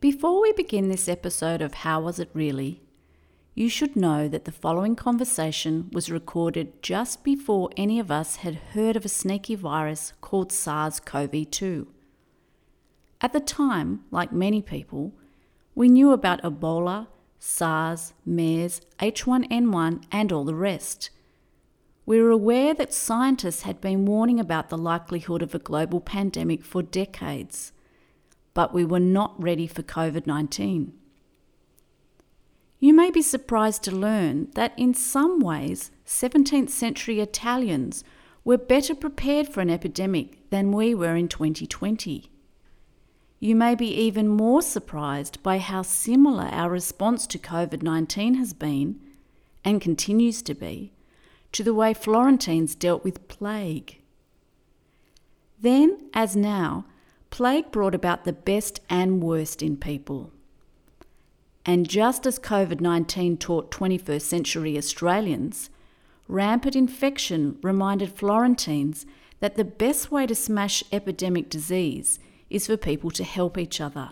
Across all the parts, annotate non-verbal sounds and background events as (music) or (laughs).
Before we begin this episode of How Was It Really, you should know that the following conversation was recorded just before any of us had heard of a sneaky virus called SARS CoV 2. At the time, like many people, we knew about Ebola, SARS, MERS, H1N1, and all the rest. We were aware that scientists had been warning about the likelihood of a global pandemic for decades, but we were not ready for COVID 19. You may be surprised to learn that in some ways, 17th century Italians were better prepared for an epidemic than we were in 2020. You may be even more surprised by how similar our response to COVID 19 has been, and continues to be, to the way Florentines dealt with plague. Then, as now, plague brought about the best and worst in people. And just as COVID 19 taught 21st century Australians, rampant infection reminded Florentines that the best way to smash epidemic disease is for people to help each other.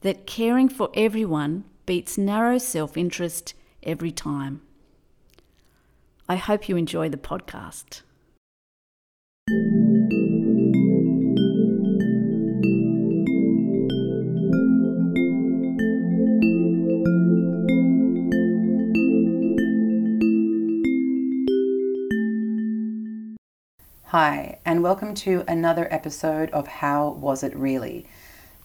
That caring for everyone beats narrow self interest every time. I hope you enjoy the podcast. Hi, and welcome to another episode of How Was It Really?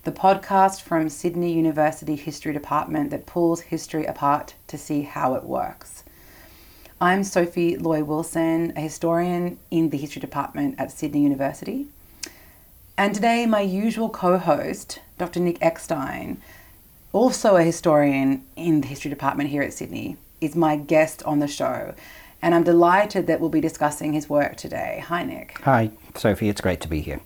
The podcast from Sydney University History Department that pulls history apart to see how it works. I'm Sophie Loy Wilson, a historian in the History Department at Sydney University. And today, my usual co host, Dr. Nick Eckstein, also a historian in the History Department here at Sydney, is my guest on the show. And I'm delighted that we'll be discussing his work today. Hi, Nick. Hi, Sophie. It's great to be here.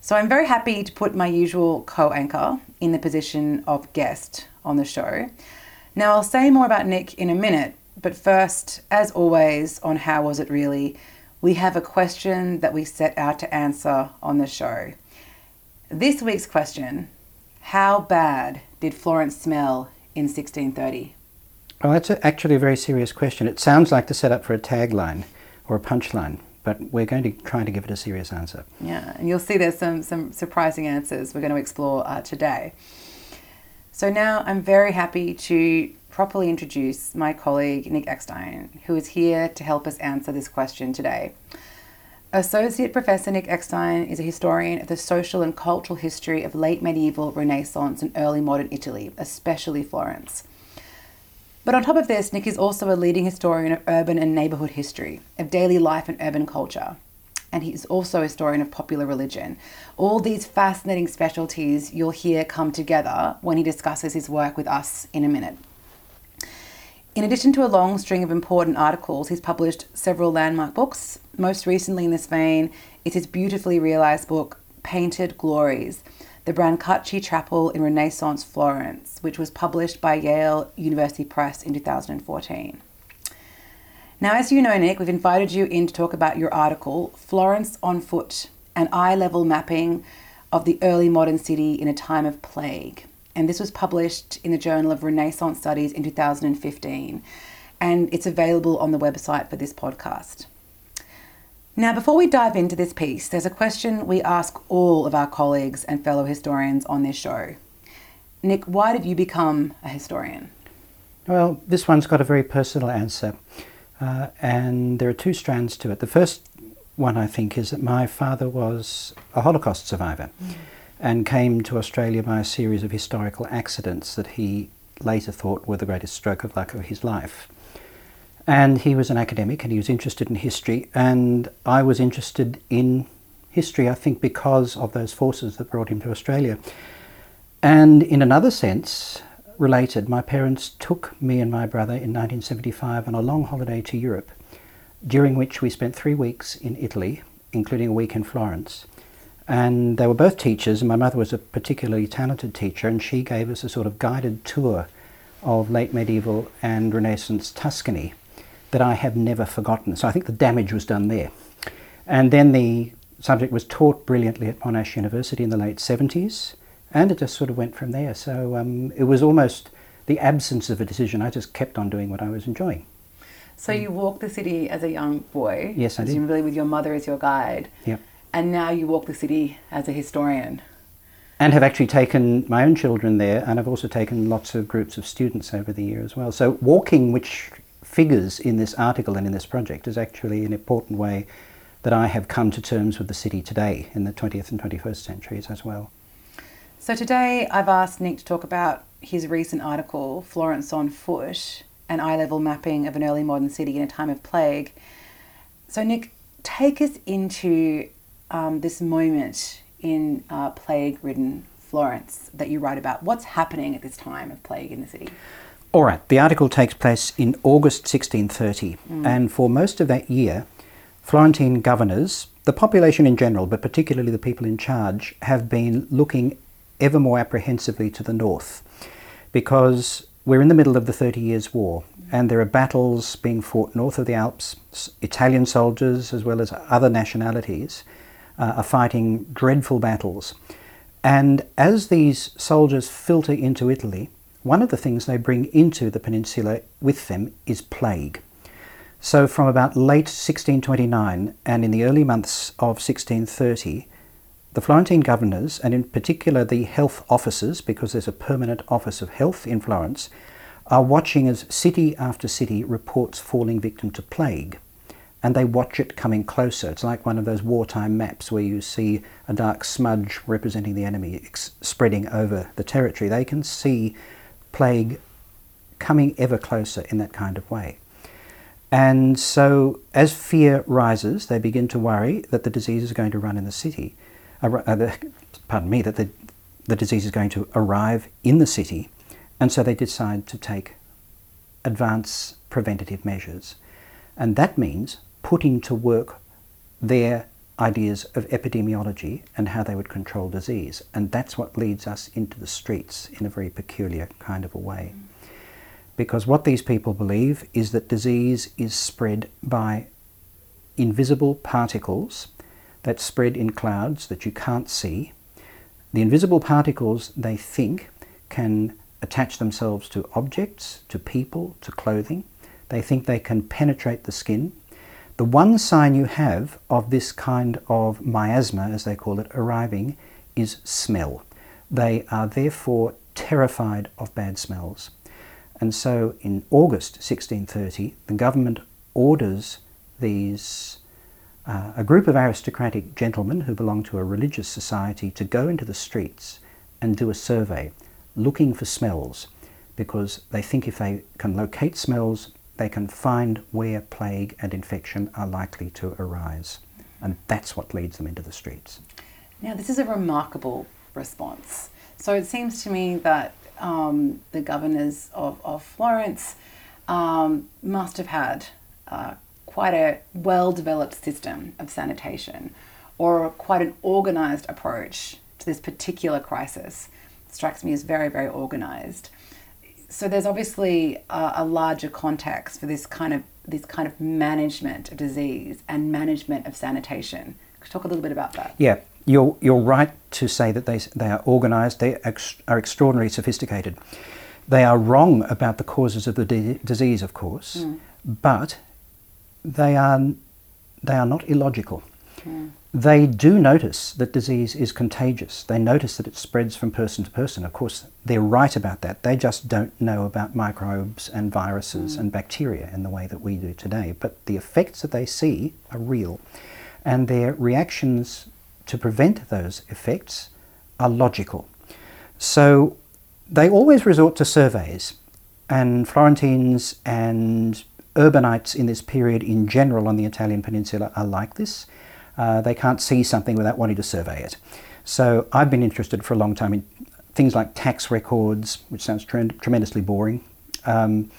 So I'm very happy to put my usual co anchor in the position of guest on the show. Now, I'll say more about Nick in a minute, but first, as always, on How Was It Really, we have a question that we set out to answer on the show. This week's question How bad did Florence smell in 1630? Well, that's actually a very serious question. It sounds like the setup for a tagline or a punchline, but we're going to try to give it a serious answer. Yeah, and you'll see there's some, some surprising answers we're going to explore uh, today. So now I'm very happy to properly introduce my colleague Nick Eckstein, who is here to help us answer this question today. Associate Professor Nick Eckstein is a historian of the social and cultural history of late medieval, Renaissance, and early modern Italy, especially Florence. But on top of this, Nick is also a leading historian of urban and neighbourhood history, of daily life and urban culture. And he's also a historian of popular religion. All these fascinating specialties you'll hear come together when he discusses his work with us in a minute. In addition to a long string of important articles, he's published several landmark books. Most recently, in this vein, is his beautifully realised book, Painted Glories The Brancacci Chapel in Renaissance Florence, which was published by Yale University Press in 2014. Now, as you know, Nick, we've invited you in to talk about your article, Florence on Foot An Eye Level Mapping of the Early Modern City in a Time of Plague and this was published in the Journal of Renaissance Studies in 2015, and it's available on the website for this podcast. Now, before we dive into this piece, there's a question we ask all of our colleagues and fellow historians on this show. Nick, why did you become a historian? Well, this one's got a very personal answer, uh, and there are two strands to it. The first one, I think, is that my father was a Holocaust survivor. Mm and came to Australia by a series of historical accidents that he later thought were the greatest stroke of luck of his life. And he was an academic and he was interested in history, and I was interested in history, I think, because of those forces that brought him to Australia. And in another sense, related, my parents took me and my brother in 1975 on a long holiday to Europe, during which we spent three weeks in Italy, including a week in Florence. And they were both teachers, and my mother was a particularly talented teacher, and she gave us a sort of guided tour of late medieval and Renaissance Tuscany that I have never forgotten. So I think the damage was done there. And then the subject was taught brilliantly at Monash University in the late 70s, And it just sort of went from there. So um, it was almost the absence of a decision. I just kept on doing what I was enjoying. So you walked the city as a young boy. Yes, I did. Presumably with your mother as your guide. Yep. And now you walk the city as a historian. And have actually taken my own children there, and I've also taken lots of groups of students over the year as well. So walking, which figures in this article and in this project, is actually an important way that I have come to terms with the city today in the 20th and 21st centuries as well. So today I've asked Nick to talk about his recent article, Florence on Foot, an eye level mapping of an early modern city in a time of plague. So, Nick, take us into um, this moment in uh, plague ridden Florence that you write about. What's happening at this time of plague in the city? All right, the article takes place in August 1630, mm. and for most of that year, Florentine governors, the population in general, but particularly the people in charge, have been looking ever more apprehensively to the north because we're in the middle of the Thirty Years' War and there are battles being fought north of the Alps. Italian soldiers, as well as other nationalities, uh, are fighting dreadful battles. And as these soldiers filter into Italy, one of the things they bring into the peninsula with them is plague. So, from about late 1629 and in the early months of 1630, the Florentine governors, and in particular the health officers, because there's a permanent office of health in Florence, are watching as city after city reports falling victim to plague. And they watch it coming closer. It's like one of those wartime maps where you see a dark smudge representing the enemy ex- spreading over the territory. They can see plague coming ever closer in that kind of way. And so, as fear rises, they begin to worry that the disease is going to run in the city uh, (laughs) pardon me, that the, the disease is going to arrive in the city, and so they decide to take advance preventative measures. And that means putting to work their ideas of epidemiology and how they would control disease. And that's what leads us into the streets in a very peculiar kind of a way. Because what these people believe is that disease is spread by invisible particles that spread in clouds that you can't see. The invisible particles, they think, can attach themselves to objects, to people, to clothing. They think they can penetrate the skin. The one sign you have of this kind of miasma, as they call it, arriving is smell. They are therefore terrified of bad smells. And so in August 1630, the government orders these uh, a group of aristocratic gentlemen who belong to a religious society to go into the streets and do a survey looking for smells because they think if they can locate smells, they can find where plague and infection are likely to arise. And that's what leads them into the streets. Now, this is a remarkable response. So it seems to me that um, the governors of, of Florence um, must have had uh, quite a well developed system of sanitation or quite an organized approach to this particular crisis. It strikes me as very, very organized. So there's obviously a, a larger context for this kind of this kind of management of disease and management of sanitation. Could you talk a little bit about that? Yeah, you're, you're right to say that they, they are organised, they ex- are extraordinarily sophisticated. They are wrong about the causes of the di- disease, of course, mm. but they are, they are not illogical. Mm. They do notice that disease is contagious. They notice that it spreads from person to person. Of course, they're right about that. They just don't know about microbes and viruses mm. and bacteria in the way that we do today. But the effects that they see are real. And their reactions to prevent those effects are logical. So they always resort to surveys. And Florentines and urbanites in this period in general on the Italian peninsula are like this. Uh, they can't see something without wanting to survey it. So I've been interested for a long time in things like tax records, which sounds tre- tremendously boring. Um,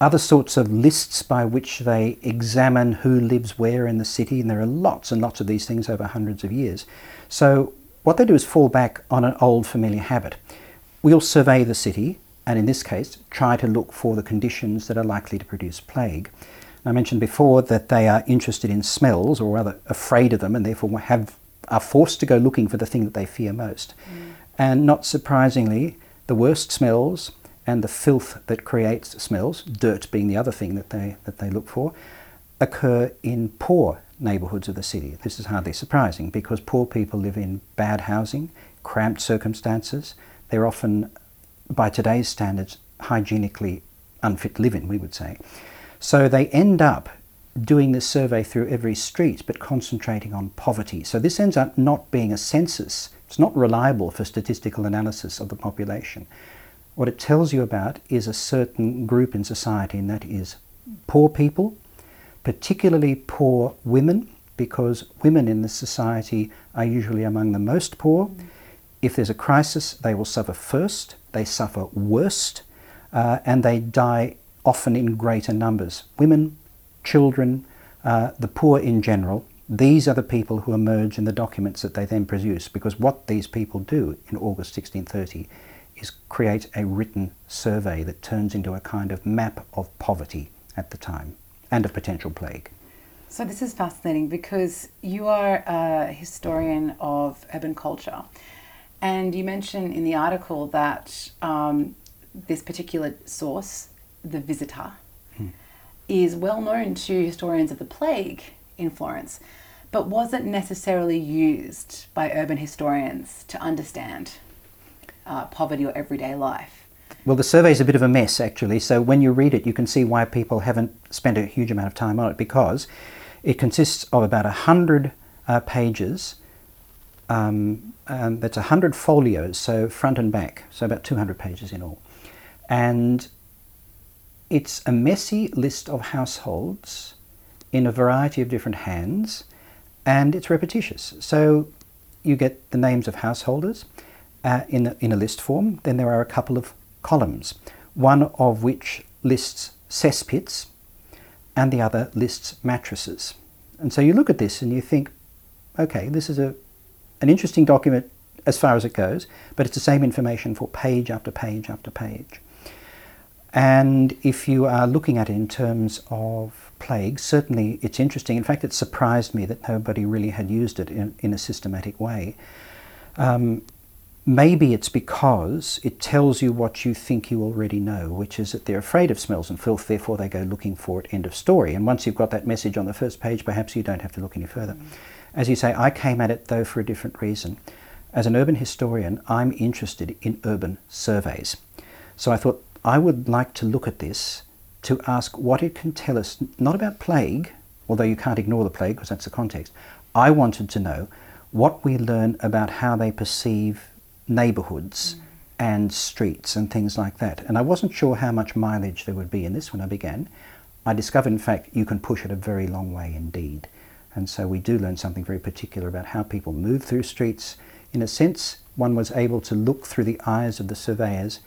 other sorts of lists by which they examine who lives where in the city, and there are lots and lots of these things over hundreds of years. So, what they do is fall back on an old familiar habit. We'll survey the city, and in this case, try to look for the conditions that are likely to produce plague. I mentioned before that they are interested in smells, or rather afraid of them, and therefore have, are forced to go looking for the thing that they fear most. Mm. And not surprisingly, the worst smells and the filth that creates smells, dirt being the other thing that they, that they look for, occur in poor neighbourhoods of the city. This is hardly surprising because poor people live in bad housing, cramped circumstances. They're often, by today's standards, hygienically unfit living, we would say. So they end up doing this survey through every street but concentrating on poverty. So this ends up not being a census. It's not reliable for statistical analysis of the population. What it tells you about is a certain group in society, and that is poor people, particularly poor women, because women in this society are usually among the most poor. Mm. If there's a crisis, they will suffer first, they suffer worst, uh, and they die often in greater numbers. Women, children, uh, the poor in general, these are the people who emerge in the documents that they then produce, because what these people do in August 1630 is create a written survey that turns into a kind of map of poverty at the time and of potential plague. So, this is fascinating because you are a historian of urban culture. And you mention in the article that um, this particular source, the visitor, hmm. is well known to historians of the plague in Florence, but wasn't necessarily used by urban historians to understand uh, poverty or everyday life. Well, the survey is a bit of a mess, actually. So when you read it, you can see why people haven't spent a huge amount of time on it because it consists of about 100 uh, pages. Um, um, that's 100 folios, so front and back, so about 200 pages in all. And it's a messy list of households in a variety of different hands, and it's repetitious. So you get the names of householders, uh, in, a, in a list form, then there are a couple of columns, one of which lists cesspits and the other lists mattresses. And so you look at this and you think, okay, this is a, an interesting document as far as it goes, but it's the same information for page after page after page. And if you are looking at it in terms of plague, certainly it's interesting. In fact, it surprised me that nobody really had used it in, in a systematic way. Um, Maybe it's because it tells you what you think you already know, which is that they're afraid of smells and filth, therefore they go looking for it, end of story. And once you've got that message on the first page, perhaps you don't have to look any further. Mm. As you say, I came at it though for a different reason. As an urban historian, I'm interested in urban surveys. So I thought I would like to look at this to ask what it can tell us, not about plague, although you can't ignore the plague because that's the context. I wanted to know what we learn about how they perceive neighbourhoods mm. and streets and things like that. And I wasn't sure how much mileage there would be in this when I began. I discovered, in fact, you can push it a very long way indeed. And so we do learn something very particular about how people move through streets. In a sense, one was able to look through the eyes of the surveyors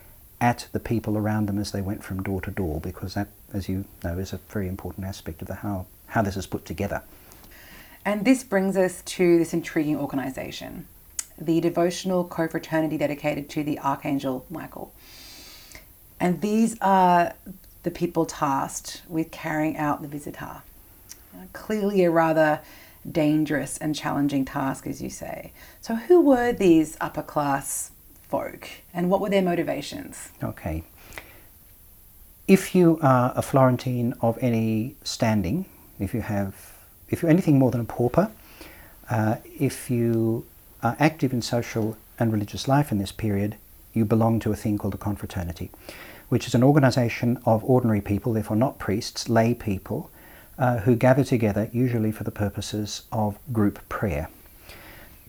at the people around them as they went from door to door, because that, as you know, is a very important aspect of the how, how this is put together. And this brings us to this intriguing organisation the devotional confraternity dedicated to the Archangel Michael. And these are the people tasked with carrying out the visitar. Uh, clearly, a rather dangerous and challenging task, as you say. So, who were these upper class and what were their motivations? Okay. If you are a Florentine of any standing, if you have, if you're anything more than a pauper, uh, if you are active in social and religious life in this period, you belong to a thing called a confraternity, which is an organization of ordinary people, therefore not priests, lay people, uh, who gather together usually for the purposes of group prayer.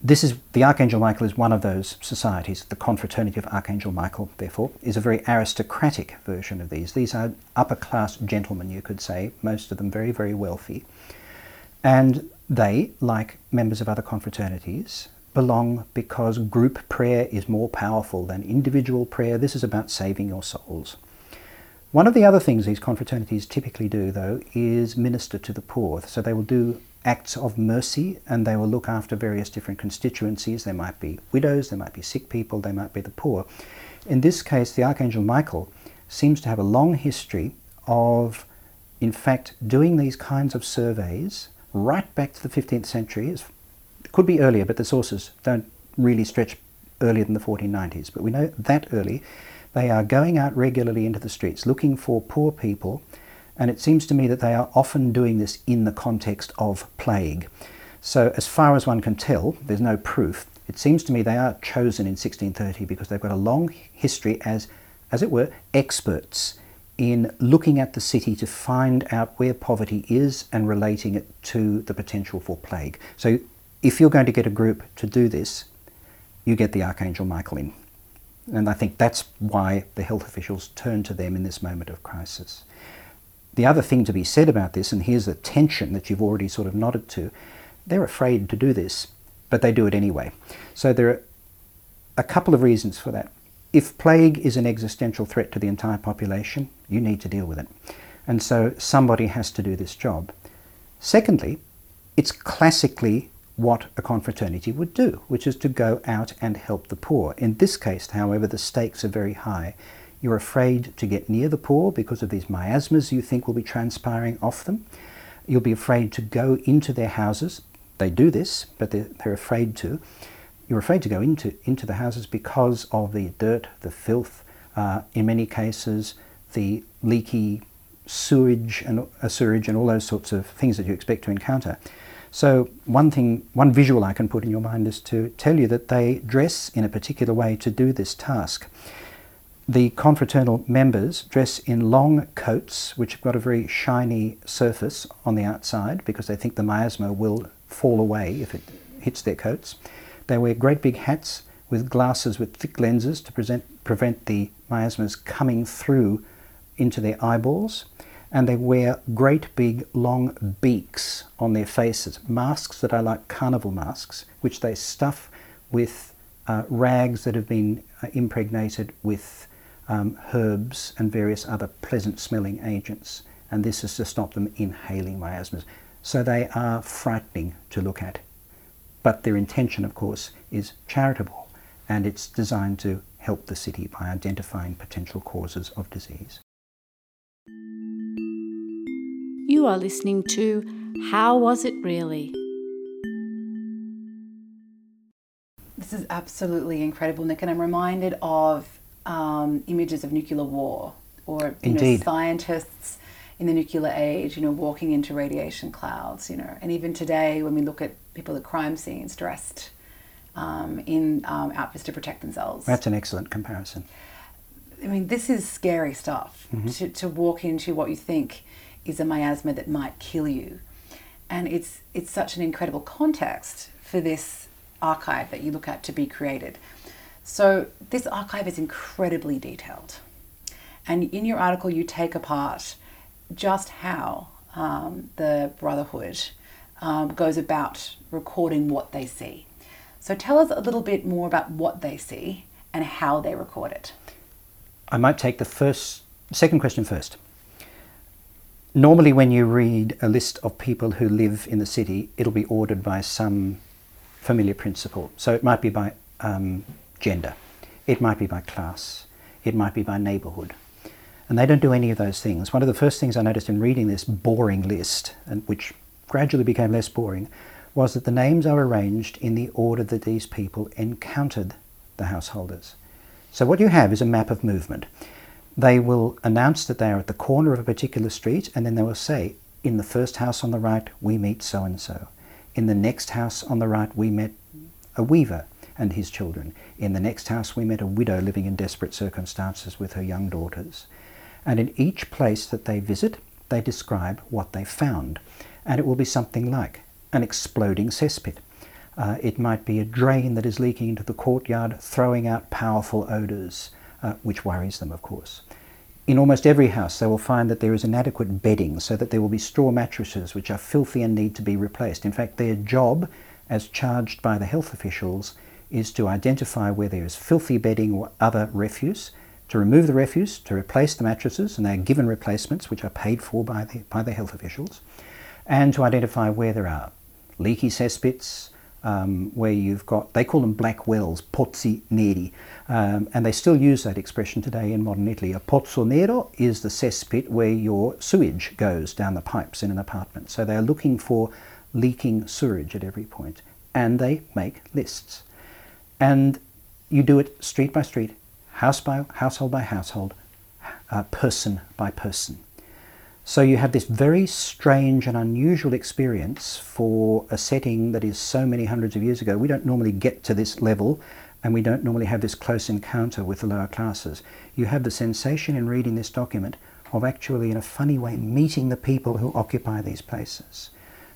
This is the Archangel Michael is one of those societies. The Confraternity of Archangel Michael, therefore, is a very aristocratic version of these. These are upper class gentlemen, you could say, most of them very, very wealthy. And they, like members of other confraternities, belong because group prayer is more powerful than individual prayer. This is about saving your souls. One of the other things these confraternities typically do, though, is minister to the poor. So they will do acts of mercy and they will look after various different constituencies. There might be widows, there might be sick people, they might be the poor. In this case, the Archangel Michael seems to have a long history of, in fact, doing these kinds of surveys right back to the 15th century, as could be earlier, but the sources don't really stretch earlier than the 1490s, but we know that early they are going out regularly into the streets looking for poor people, and it seems to me that they are often doing this in the context of plague. So, as far as one can tell, there's no proof. It seems to me they are chosen in 1630 because they've got a long history as, as it were, experts in looking at the city to find out where poverty is and relating it to the potential for plague. So, if you're going to get a group to do this, you get the Archangel Michael in. And I think that's why the health officials turn to them in this moment of crisis. The other thing to be said about this, and here's the tension that you've already sort of nodded to, they're afraid to do this, but they do it anyway. So there are a couple of reasons for that. If plague is an existential threat to the entire population, you need to deal with it. And so somebody has to do this job. Secondly, it's classically what a confraternity would do, which is to go out and help the poor. In this case, however, the stakes are very high. You're afraid to get near the poor because of these miasmas you think will be transpiring off them. You'll be afraid to go into their houses. They do this, but they're, they're afraid to. You're afraid to go into, into the houses because of the dirt, the filth, uh, in many cases, the leaky sewage and, uh, sewage and all those sorts of things that you expect to encounter. So one thing, one visual I can put in your mind is to tell you that they dress in a particular way to do this task. The confraternal members dress in long coats which have got a very shiny surface on the outside because they think the miasma will fall away if it hits their coats. They wear great big hats with glasses with thick lenses to present, prevent the miasmas coming through into their eyeballs and they wear great big long beaks on their faces, masks that are like carnival masks, which they stuff with uh, rags that have been uh, impregnated with um, herbs and various other pleasant smelling agents. And this is to stop them inhaling miasmas. So they are frightening to look at. But their intention, of course, is charitable and it's designed to help the city by identifying potential causes of disease. You are listening to How Was It Really? This is absolutely incredible, Nick, and I'm reminded of um, images of nuclear war or you know, scientists in the nuclear age, you know, walking into radiation clouds, you know, and even today when we look at people at crime scenes dressed um, in um, outfits to protect themselves. That's an excellent comparison. I mean, this is scary stuff mm-hmm. to, to walk into what you think is a miasma that might kill you. And it's, it's such an incredible context for this archive that you look at to be created. So, this archive is incredibly detailed. And in your article, you take apart just how um, the Brotherhood um, goes about recording what they see. So, tell us a little bit more about what they see and how they record it. I might take the first, second question first. Normally, when you read a list of people who live in the city, it'll be ordered by some familiar principle. So it might be by um, gender, it might be by class, it might be by neighbourhood. And they don't do any of those things. One of the first things I noticed in reading this boring list, and which gradually became less boring, was that the names are arranged in the order that these people encountered the householders. So what you have is a map of movement they will announce that they are at the corner of a particular street and then they will say, in the first house on the right, we meet so and so. In the next house on the right, we met a weaver and his children. In the next house, we met a widow living in desperate circumstances with her young daughters. And in each place that they visit, they describe what they found. And it will be something like an exploding cesspit. Uh, it might be a drain that is leaking into the courtyard, throwing out powerful odours, uh, which worries them, of course. In almost every house, they will find that there is inadequate bedding, so that there will be straw mattresses which are filthy and need to be replaced. In fact, their job, as charged by the health officials, is to identify where there is filthy bedding or other refuse, to remove the refuse, to replace the mattresses, and they are given replacements which are paid for by the, by the health officials, and to identify where there are leaky cesspits, um, where you've got, they call them black wells, pozzi neri, um, and they still use that expression today in modern Italy. A pozzo nero is the cesspit where your sewage goes down the pipes in an apartment. So they're looking for leaking sewage at every point, and they make lists. And you do it street by street, house by household by household, uh, person by person. So you have this very strange and unusual experience for a setting that is so many hundreds of years ago. We don't normally get to this level and we don't normally have this close encounter with the lower classes. You have the sensation in reading this document of actually, in a funny way, meeting the people who occupy these places.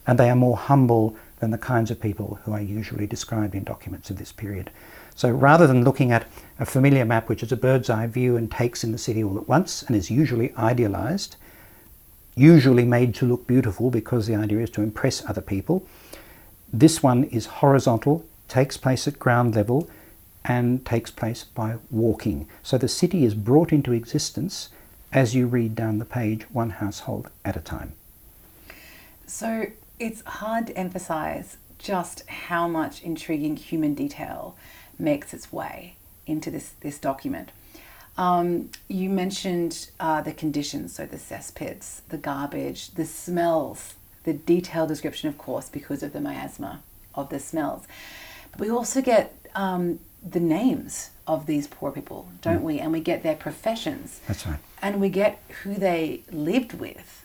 And they are more humble than the kinds of people who are usually described in documents of this period. So rather than looking at a familiar map which is a bird's eye view and takes in the city all at once and is usually idealized, usually made to look beautiful because the idea is to impress other people. This one is horizontal, takes place at ground level, and takes place by walking. So the city is brought into existence as you read down the page, one household at a time. So it's hard to emphasize just how much intriguing human detail makes its way into this, this document. Um, you mentioned uh, the conditions, so the cesspits, the garbage, the smells, the detailed description, of course, because of the miasma of the smells. But we also get um, the names of these poor people, don't mm. we? And we get their professions. That's right. And we get who they lived with.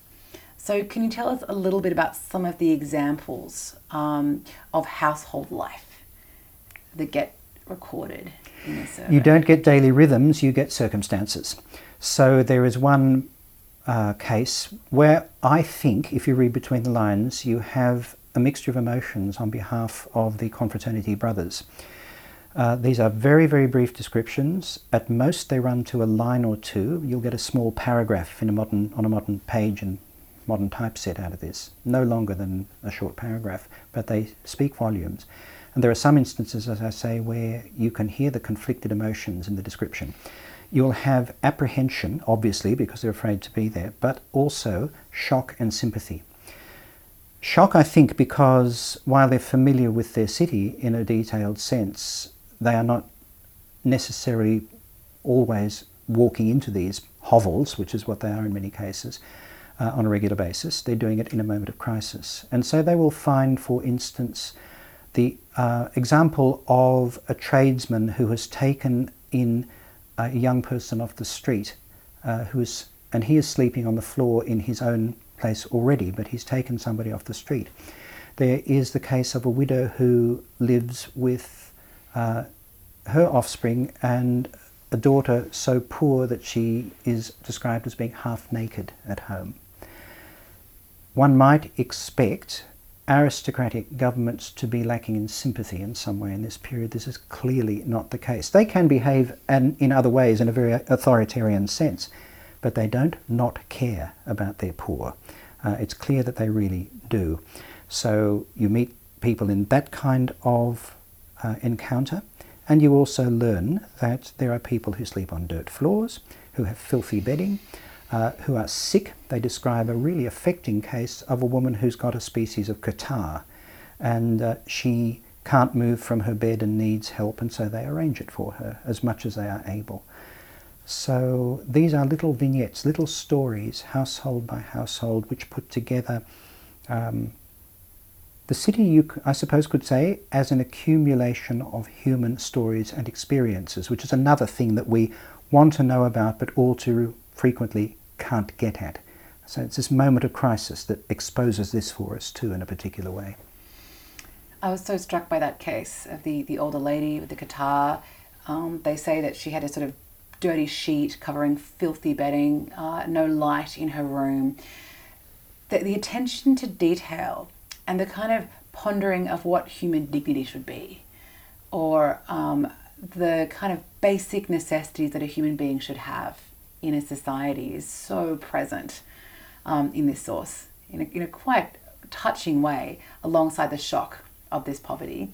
So, can you tell us a little bit about some of the examples um, of household life that get recorded you don't get daily rhythms, you get circumstances. So there is one uh, case where I think, if you read between the lines, you have a mixture of emotions on behalf of the confraternity brothers. Uh, these are very, very brief descriptions. At most, they run to a line or two. You'll get a small paragraph in a modern, on a modern page and modern typeset out of this, no longer than a short paragraph, but they speak volumes. And there are some instances, as I say, where you can hear the conflicted emotions in the description. You'll have apprehension, obviously, because they're afraid to be there, but also shock and sympathy. Shock, I think, because while they're familiar with their city in a detailed sense, they are not necessarily always walking into these hovels, which is what they are in many cases, uh, on a regular basis. They're doing it in a moment of crisis. And so they will find, for instance, the uh, example of a tradesman who has taken in a young person off the street uh, who is, and he is sleeping on the floor in his own place already, but he's taken somebody off the street. There is the case of a widow who lives with uh, her offspring and a daughter so poor that she is described as being half naked at home. One might expect aristocratic governments to be lacking in sympathy in some way in this period. This is clearly not the case. They can behave in other ways in a very authoritarian sense, but they don't not care about their poor. Uh, it's clear that they really do. So you meet people in that kind of uh, encounter, and you also learn that there are people who sleep on dirt floors, who have filthy bedding, uh, who are sick. They describe a really affecting case of a woman who's got a species of catarrh and uh, she can't move from her bed and needs help, and so they arrange it for her as much as they are able. So these are little vignettes, little stories, household by household, which put together um, the city, you, I suppose, could say, as an accumulation of human stories and experiences, which is another thing that we want to know about, but all too frequently can't get at. So it's this moment of crisis that exposes this for us too in a particular way. I was so struck by that case of the, the older lady with the catarrh. Um, they say that she had a sort of dirty sheet covering filthy bedding, uh, no light in her room. The, the attention to detail and the kind of pondering of what human dignity should be, or um, the kind of basic necessities that a human being should have in a society is so present um, in this source in a, in a quite touching way alongside the shock of this poverty.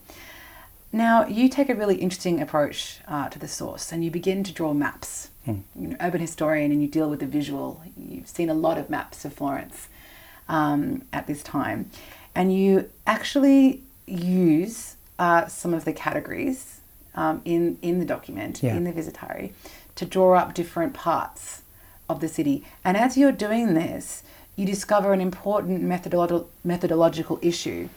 Now, you take a really interesting approach uh, to the source and you begin to draw maps. Mm. You're an urban historian and you deal with the visual. You've seen a lot of maps of Florence um, at this time. And you actually use uh, some of the categories um, in, in the document, yeah. in the Visitari, to draw up different parts of the city. And as you're doing this, you discover an important methodolo- methodological issue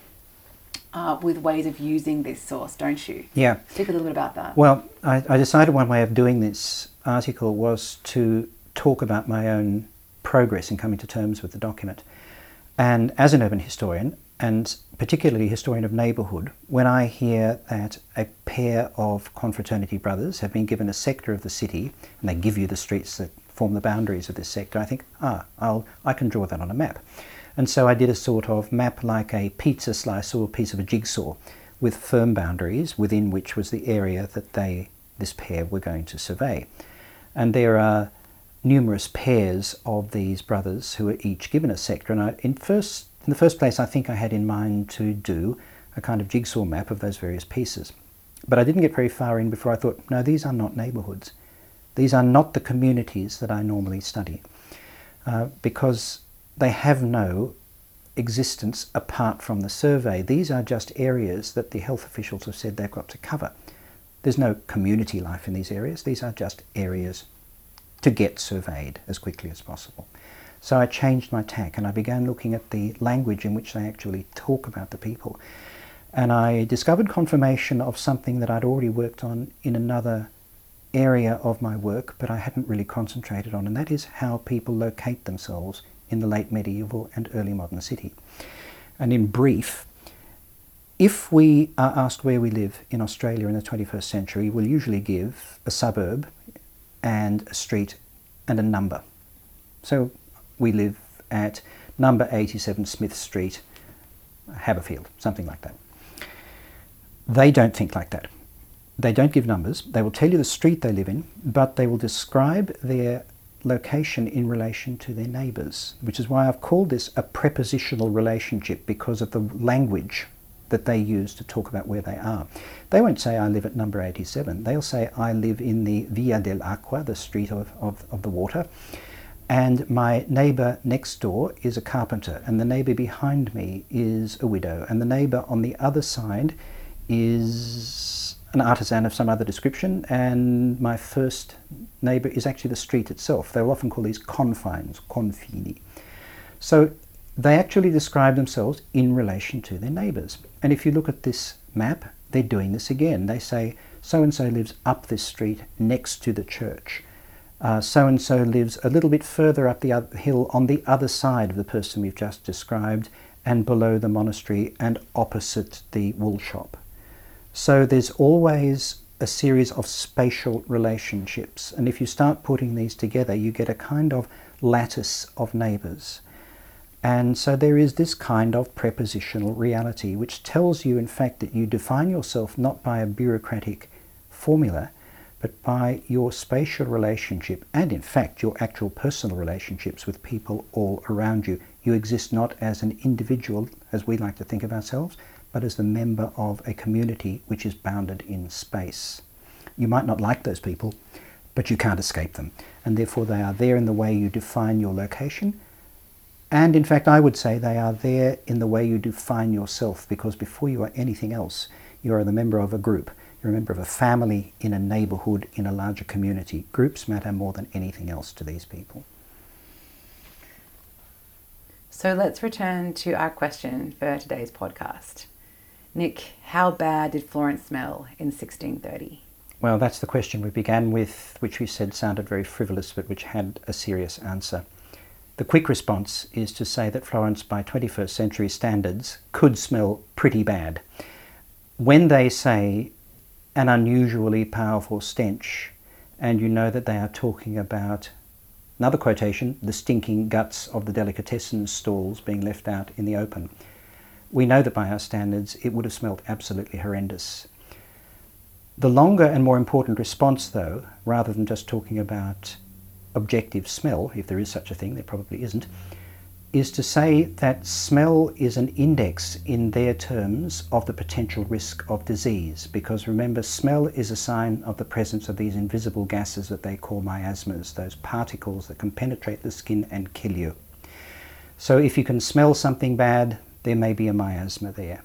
uh, with ways of using this source, don't you? Yeah. Speak a little bit about that. Well, I, I decided one way of doing this article was to talk about my own progress in coming to terms with the document. And as an urban historian, and particularly historian of neighbourhood, when I hear that a pair of confraternity brothers have been given a sector of the city and they give you the streets that form the boundaries of this sector, I think, ah, I'll, I can draw that on a map. And so I did a sort of map like a pizza slice or a piece of a jigsaw with firm boundaries within which was the area that they, this pair, were going to survey. And there are numerous pairs of these brothers who are each given a sector. And I, in first in the first place, I think I had in mind to do a kind of jigsaw map of those various pieces. But I didn't get very far in before I thought, no, these are not neighbourhoods. These are not the communities that I normally study uh, because they have no existence apart from the survey. These are just areas that the health officials have said they've got to cover. There's no community life in these areas. These are just areas to get surveyed as quickly as possible. So I changed my tack and I began looking at the language in which they actually talk about the people. And I discovered confirmation of something that I'd already worked on in another area of my work, but I hadn't really concentrated on, and that is how people locate themselves in the late medieval and early modern city. And in brief, if we are asked where we live in Australia in the 21st century, we'll usually give a suburb and a street and a number. So we live at number 87 Smith Street, Haberfield, something like that. They don't think like that. They don't give numbers. They will tell you the street they live in, but they will describe their location in relation to their neighbours, which is why I've called this a prepositional relationship because of the language that they use to talk about where they are. They won't say, I live at number 87. They'll say, I live in the Via del Acqua, the street of, of, of the water. And my neighbour next door is a carpenter, and the neighbour behind me is a widow, and the neighbour on the other side is an artisan of some other description, and my first neighbour is actually the street itself. They will often call these confines, confini. So they actually describe themselves in relation to their neighbours. And if you look at this map, they're doing this again. They say, so and so lives up this street next to the church so and so lives a little bit further up the hill on the other side of the person we've just described and below the monastery and opposite the wool shop. So there's always a series of spatial relationships, and if you start putting these together, you get a kind of lattice of neighbours. And so there is this kind of prepositional reality, which tells you, in fact, that you define yourself not by a bureaucratic formula, but by your spatial relationship and, in fact, your actual personal relationships with people all around you. You exist not as an individual, as we like to think of ourselves, but as the member of a community which is bounded in space. You might not like those people, but you can't escape them, and therefore they are there in the way you define your location. And in fact, I would say they are there in the way you define yourself, because before you are anything else, you are the member of a group you're a member of a family, in a neighbourhood, in a larger community. Groups matter more than anything else to these people. So let's return to our question for today's podcast. Nick, how bad did Florence smell in 1630? Well, that's the question we began with, which we said sounded very frivolous, but which had a serious answer. The quick response is to say that Florence, by 21st century standards, could smell pretty bad. When they say an unusually powerful stench, and you know that they are talking about another quotation the stinking guts of the delicatessen stalls being left out in the open. We know that by our standards it would have smelt absolutely horrendous. The longer and more important response, though, rather than just talking about objective smell, if there is such a thing, there probably isn't, is to say that smell is an index in their terms of the potential risk of disease. Because remember, smell is a sign of the presence of these invisible gases that they call miasmas, those particles that can penetrate the skin and kill you. So if you can smell something bad, there may be a miasma there.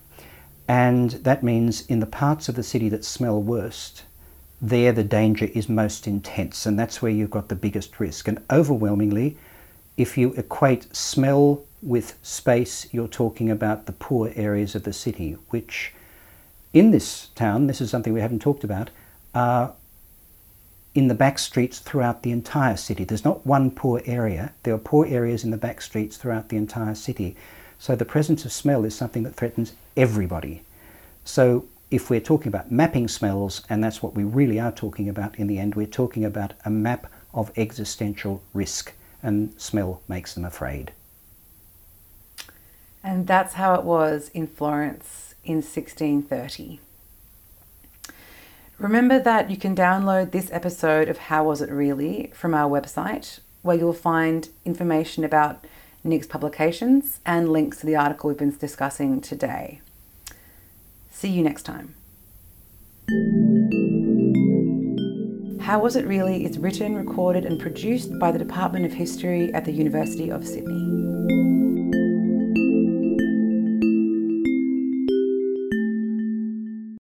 And that means in the parts of the city that smell worst, there the danger is most intense, and that's where you've got the biggest risk. And overwhelmingly, if you equate smell with space, you're talking about the poor areas of the city, which in this town, this is something we haven't talked about, are in the back streets throughout the entire city. There's not one poor area, there are poor areas in the back streets throughout the entire city. So the presence of smell is something that threatens everybody. So if we're talking about mapping smells, and that's what we really are talking about in the end, we're talking about a map of existential risk, and smell makes them afraid. And that's how it was in Florence in 1630. Remember that you can download this episode of How Was It Really from our website, where you'll find information about Nick's publications and links to the article we've been discussing today. See you next time. How Was It Really is written, recorded, and produced by the Department of History at the University of Sydney.